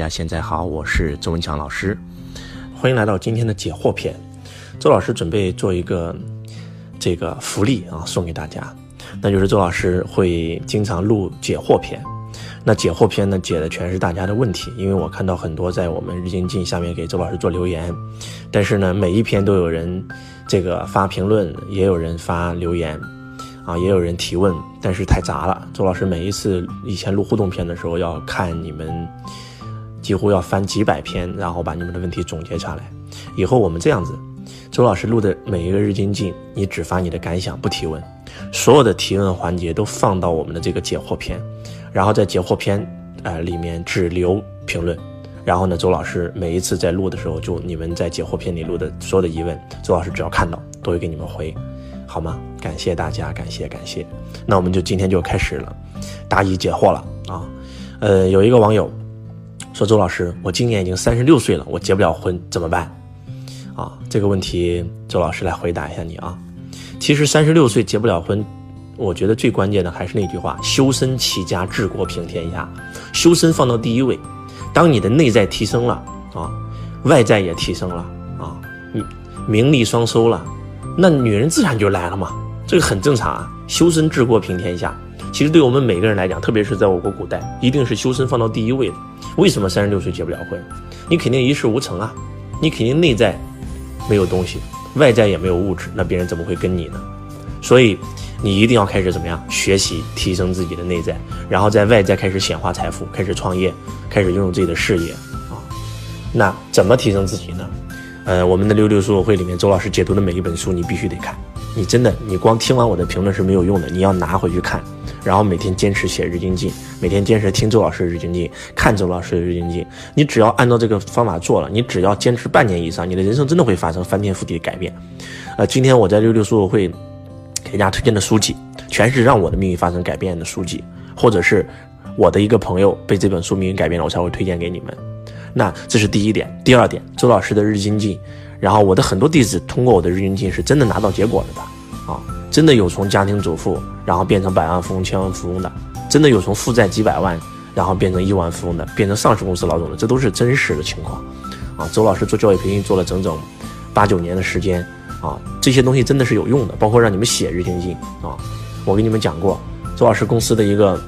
大家现在好，我是周文强老师，欢迎来到今天的解惑篇。周老师准备做一个这个福利啊，送给大家，那就是周老师会经常录解惑篇。那解惑篇呢，解的全是大家的问题，因为我看到很多在我们日经进下面给周老师做留言，但是呢，每一篇都有人这个发评论，也有人发留言，啊，也有人提问，但是太杂了。周老师每一次以前录互动篇的时候，要看你们。几乎要翻几百篇，然后把你们的问题总结下来。以后我们这样子，周老师录的每一个日精进，你只发你的感想，不提问。所有的提问环节都放到我们的这个解惑篇，然后在解惑篇，呃，里面只留评论。然后呢，周老师每一次在录的时候，就你们在解惑篇里录的所有的疑问，周老师只要看到，都会给你们回，好吗？感谢大家，感谢感谢。那我们就今天就开始了，答疑解惑了啊。呃，有一个网友。说周老师，我今年已经三十六岁了，我结不了婚怎么办？啊，这个问题周老师来回答一下你啊。其实三十六岁结不了婚，我觉得最关键的还是那句话：修身齐家治国平天下。修身放到第一位，当你的内在提升了啊，外在也提升了啊，你名利双收了，那女人自然就来了嘛，这个很正常啊。修身治国平天下。其实对我们每个人来讲，特别是在我国古代，一定是修身放到第一位的。为什么三十六岁结不了婚？你肯定一事无成啊，你肯定内在没有东西，外在也没有物质，那别人怎么会跟你呢？所以你一定要开始怎么样学习提升自己的内在，然后在外在开始显化财富，开始创业，开始拥有自己的事业啊。那怎么提升自己呢？呃，我们的六六书友会里面，周老师解读的每一本书，你必须得看。你真的，你光听完我的评论是没有用的，你要拿回去看。然后每天坚持写日精进，每天坚持听周老师日精进，看周老师的日精进。你只要按照这个方法做了，你只要坚持半年以上，你的人生真的会发生翻天覆地的改变。呃，今天我在六六书友会给大家推荐的书籍，全是让我的命运发生改变的书籍，或者是我的一个朋友被这本书命运改变了，我才会推荐给你们。那这是第一点。第二点，周老师的日精进，然后我的很多弟子通过我的日精进是真的拿到结果了的啊。真的有从家庭主妇，然后变成百万富翁、千万富翁的；真的有从负债几百万，然后变成亿万富翁的，变成上市公司老总的，这都是真实的情况。啊，周老师做教育培训做了整整八九年的时间，啊，这些东西真的是有用的，包括让你们写日经记啊。我给你们讲过，周老师公司的一个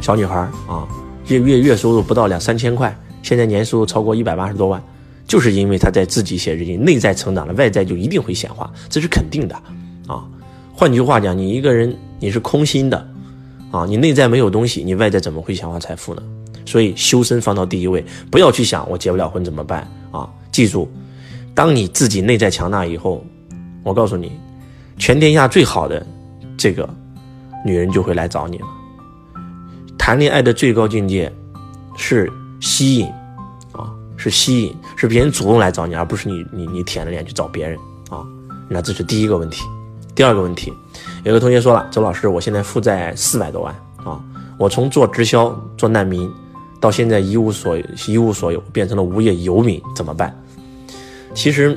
小女孩啊，月月月收入不到两三千块，现在年收入超过一百八十多万，就是因为她在自己写日记，内在成长了，外在就一定会显化，这是肯定的，啊。换句话讲，你一个人你是空心的，啊，你内在没有东西，你外在怎么会显化财富呢？所以修身放到第一位，不要去想我结不了婚怎么办啊！记住，当你自己内在强大以后，我告诉你，全天下最好的这个女人就会来找你了。谈恋爱的最高境界是吸引，啊，是吸引，是别人主动来找你，而不是你你你舔着脸去找别人啊。那这是第一个问题。第二个问题，有个同学说了，周老师，我现在负债四百多万啊，我从做直销做难民，到现在一无所一无所有，变成了无业游民，怎么办？其实，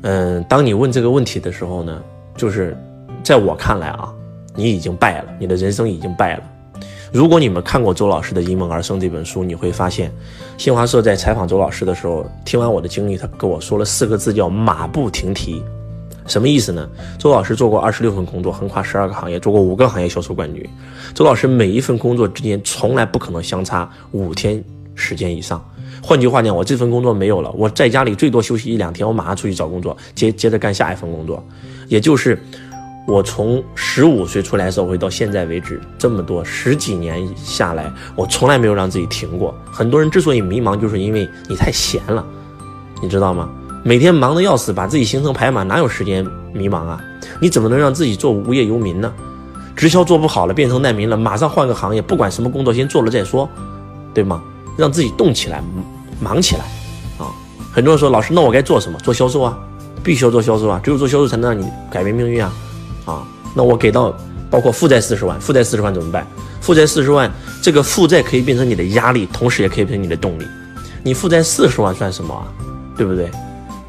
嗯，当你问这个问题的时候呢，就是在我看来啊，你已经败了，你的人生已经败了。如果你们看过周老师的《因梦而生》这本书，你会发现，新华社在采访周老师的时候，听完我的经历，他跟我说了四个字，叫马不停蹄。什么意思呢？周老师做过二十六份工作，横跨十二个行业，做过五个行业销售冠军。周老师每一份工作之间从来不可能相差五天时间以上。换句话讲，我这份工作没有了，我在家里最多休息一两天，我马上出去找工作，接接着干下一份工作。也就是我从十五岁出来社会到现在为止，这么多十几年下来，我从来没有让自己停过。很多人之所以迷茫，就是因为你太闲了，你知道吗？每天忙得要死，把自己行程排满，哪有时间迷茫啊？你怎么能让自己做无业游民呢？直销做不好了，变成难民了，马上换个行业，不管什么工作，先做了再说，对吗？让自己动起来，忙起来，啊！很多人说，老师，那我该做什么？做销售啊，必须要做销售啊，只有做销售才能让你改变命运啊！啊，那我给到，包括负债四十万，负债四十万怎么办？负债四十万，这个负债可以变成你的压力，同时也可以变成你的动力。你负债四十万算什么啊？对不对？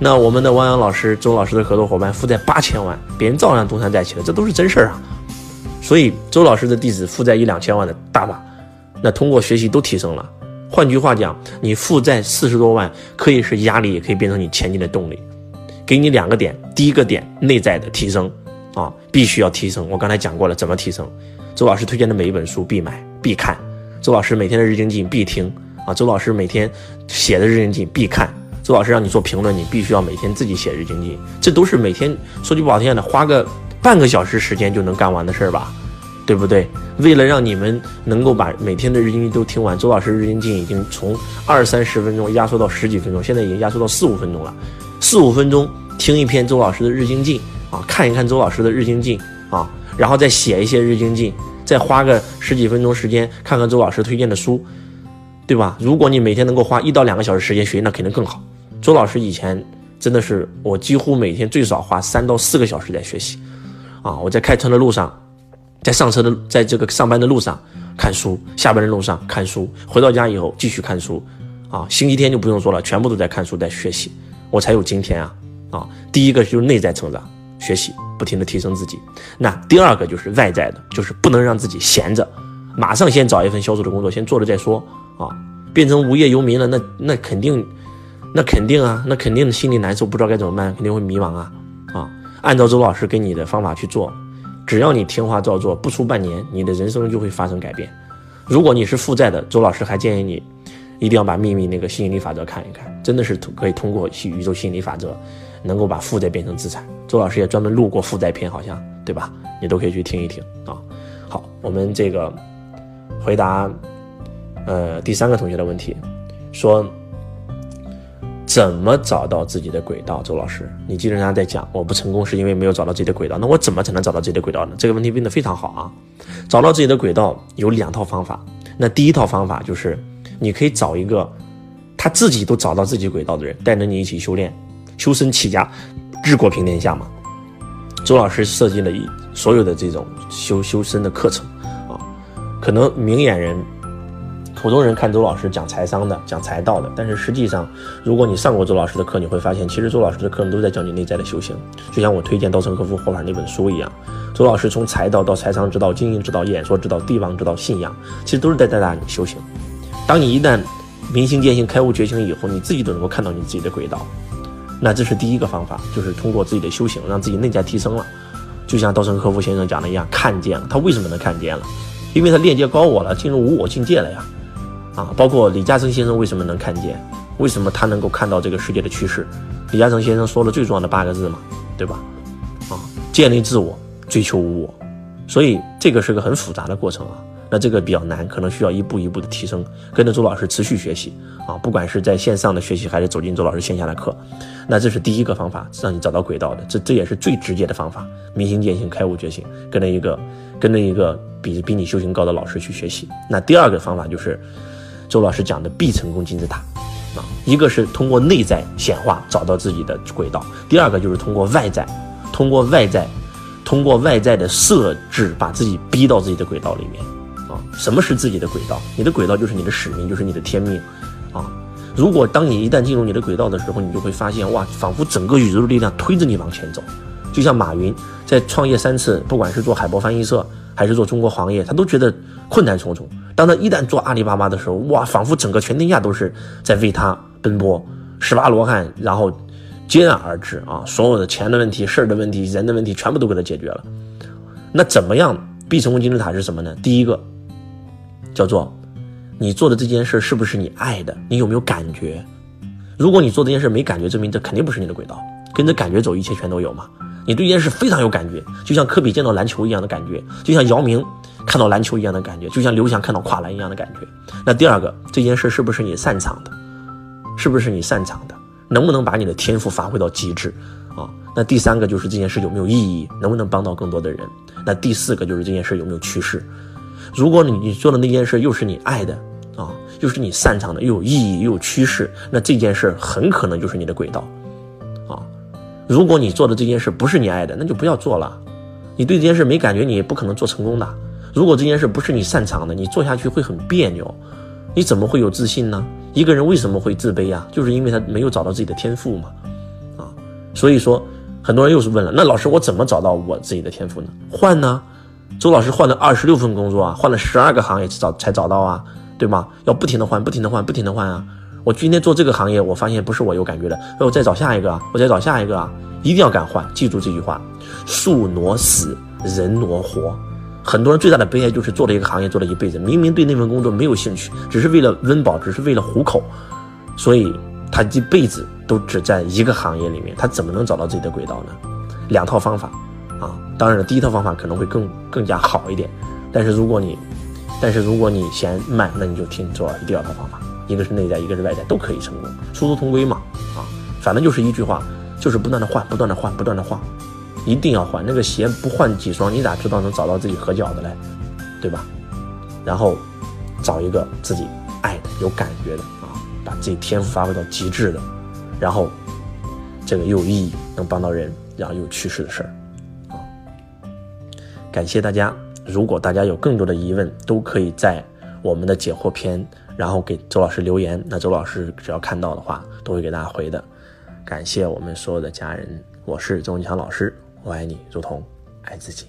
那我们的汪洋老师、周老师的合作伙伴负债八千万，别人照样东山再起了，这都是真事儿啊。所以周老师的弟子负债一两千万的大把，那通过学习都提升了换句话讲，你负债四十多万，可以是压力，也可以变成你前进的动力。给你两个点，第一个点内在的提升啊，必须要提升。我刚才讲过了，怎么提升？周老师推荐的每一本书必买必看，周老师每天的日精进必听啊，周老师每天写的日精进必看，周老师让你做评论，你必须要每天自己写日精进，这都是每天说句不好听的，花个半个小时时间就能干完的事儿吧。对不对？为了让你们能够把每天的日经济都听完，周老师日经济已经从二三十分钟压缩到十几分钟，现在已经压缩到四五分钟了。四五分钟听一篇周老师的日经济啊，看一看周老师的日经济啊，然后再写一些日经济，再花个十几分钟时间看看周老师推荐的书，对吧？如果你每天能够花一到两个小时时间学习，那肯定更好。周老师以前真的是我几乎每天最少花三到四个小时在学习啊，我在开车的路上。在上车的，在这个上班的路上看书，下班的路上看书，回到家以后继续看书，啊，星期天就不用说了，全部都在看书，在学习，我才有今天啊，啊，第一个就是内在成长，学习，不停的提升自己，那第二个就是外在的，就是不能让自己闲着，马上先找一份销售的工作，先做了再说，啊，变成无业游民了，那那肯定，那肯定啊，那肯定心里难受，不知道该怎么办，肯定会迷茫啊，啊，按照周老师给你的方法去做。只要你听话照做，不出半年，你的人生就会发生改变。如果你是负债的，周老师还建议你，一定要把秘密那个吸引力法则看一看，真的是可以通过宇宙吸引力法则，能够把负债变成资产。周老师也专门录过负债篇，好像对吧？你都可以去听一听啊。好，我们这个回答，呃，第三个同学的问题，说。怎么找到自己的轨道？周老师，你基本上在讲我不成功是因为没有找到自己的轨道。那我怎么才能找到自己的轨道呢？这个问题问得非常好啊！找到自己的轨道有两套方法。那第一套方法就是，你可以找一个他自己都找到自己轨道的人，带着你一起修炼、修身齐家、治国平天下嘛。周老师设计了一所有的这种修修身的课程啊，可能明眼人。普通人看周老师讲财商的，讲财道的，但是实际上，如果你上过周老师的课，你会发现，其实周老师的课都在教你内在的修行。就像我推荐《稻盛和夫活法》那本书一样，周老师从财道到财商之道、经营之道、演说之道、帝王之道、信仰，其实都是在带大你修行。当你一旦明心见性、开悟觉醒以后，你自己都能够看到你自己的轨道。那这是第一个方法，就是通过自己的修行，让自己内在提升了。就像稻盛和夫先生讲的一样，看见了他为什么能看见了？因为他链接高我了，进入无我境界了呀。啊，包括李嘉诚先生为什么能看见？为什么他能够看到这个世界的趋势？李嘉诚先生说了最重要的八个字嘛，对吧？啊，建立自我，追求无我。所以这个是个很复杂的过程啊。那这个比较难，可能需要一步一步的提升，跟着周老师持续学习啊。不管是在线上的学习，还是走进周老师线下的课，那这是第一个方法，让你找到轨道的。这这也是最直接的方法，明心见性，开悟觉醒，跟着一个跟着一个比比你修行高的老师去学习。那第二个方法就是。周老师讲的必成功金字塔，啊，一个是通过内在显化找到自己的轨道，第二个就是通过外在，通过外在，通过外在的设置把自己逼到自己的轨道里面，啊，什么是自己的轨道？你的轨道就是你的使命，就是你的天命，啊，如果当你一旦进入你的轨道的时候，你就会发现哇，仿佛整个宇宙的力量推着你往前走，就像马云在创业三次，不管是做海博翻译社。还是做中国黄页，他都觉得困难重重。当他一旦做阿里巴巴的时候，哇，仿佛整个全天下都是在为他奔波，十八罗汉然后接踵而至啊！所有的钱的问题、事儿的问题、人的问题，全部都给他解决了。那怎么样必成功金字塔是什么呢？第一个叫做你做的这件事是不是你爱的？你有没有感觉？如果你做这件事没感觉，证明这肯定不是你的轨道。跟着感觉走，一切全都有嘛。你对这件事非常有感觉，就像科比见到篮球一样的感觉，就像姚明看到篮球一样的感觉，就像刘翔看到跨栏一样的感觉。那第二个，这件事是不是你擅长的？是不是你擅长的？能不能把你的天赋发挥到极致？啊，那第三个就是这件事有没有意义？能不能帮到更多的人？那第四个就是这件事有没有趋势？如果你你做的那件事又是你爱的啊，又是你擅长的，又有意义又有趋势，那这件事很可能就是你的轨道。啊如果你做的这件事不是你爱的，那就不要做了。你对这件事没感觉，你也不可能做成功的。如果这件事不是你擅长的，你做下去会很别扭。你怎么会有自信呢？一个人为什么会自卑呀？就是因为他没有找到自己的天赋嘛。啊，所以说很多人又是问了，那老师我怎么找到我自己的天赋呢？换呢？周老师换了二十六份工作啊，换了十二个行业找才找到啊。对吗？要不停的换，不停的换，不停的换啊！我今天做这个行业，我发现不是我有感觉的，那我再找下一个啊，我再找下一个啊，一定要敢换，记住这句话：树挪死，人挪活。很多人最大的悲哀就是做了一个行业做了一辈子，明明对那份工作没有兴趣，只是为了温饱，只是为了糊口，所以他一辈子都只在一个行业里面，他怎么能找到自己的轨道呢？两套方法，啊，当然了，第一套方法可能会更更加好一点，但是如果你，但是如果你嫌慢，那你就听周老师第二套方法，一个是内在，一个是外在，都可以成功，殊途同归嘛，啊，反正就是一句话，就是不断的换，不断的换，不断的换。一定要换那个鞋，不换几双，你咋知道能找到自己合脚的嘞？对吧？然后找一个自己爱的、有感觉的啊，把自己天赋发挥到极致的，然后这个又有意义、能帮到人、然后又有趋势的事儿啊。感谢大家，如果大家有更多的疑问，都可以在我们的解惑篇，然后给周老师留言，那周老师只要看到的话，都会给大家回的。感谢我们所有的家人，我是周文强老师。我爱你，如同爱自己。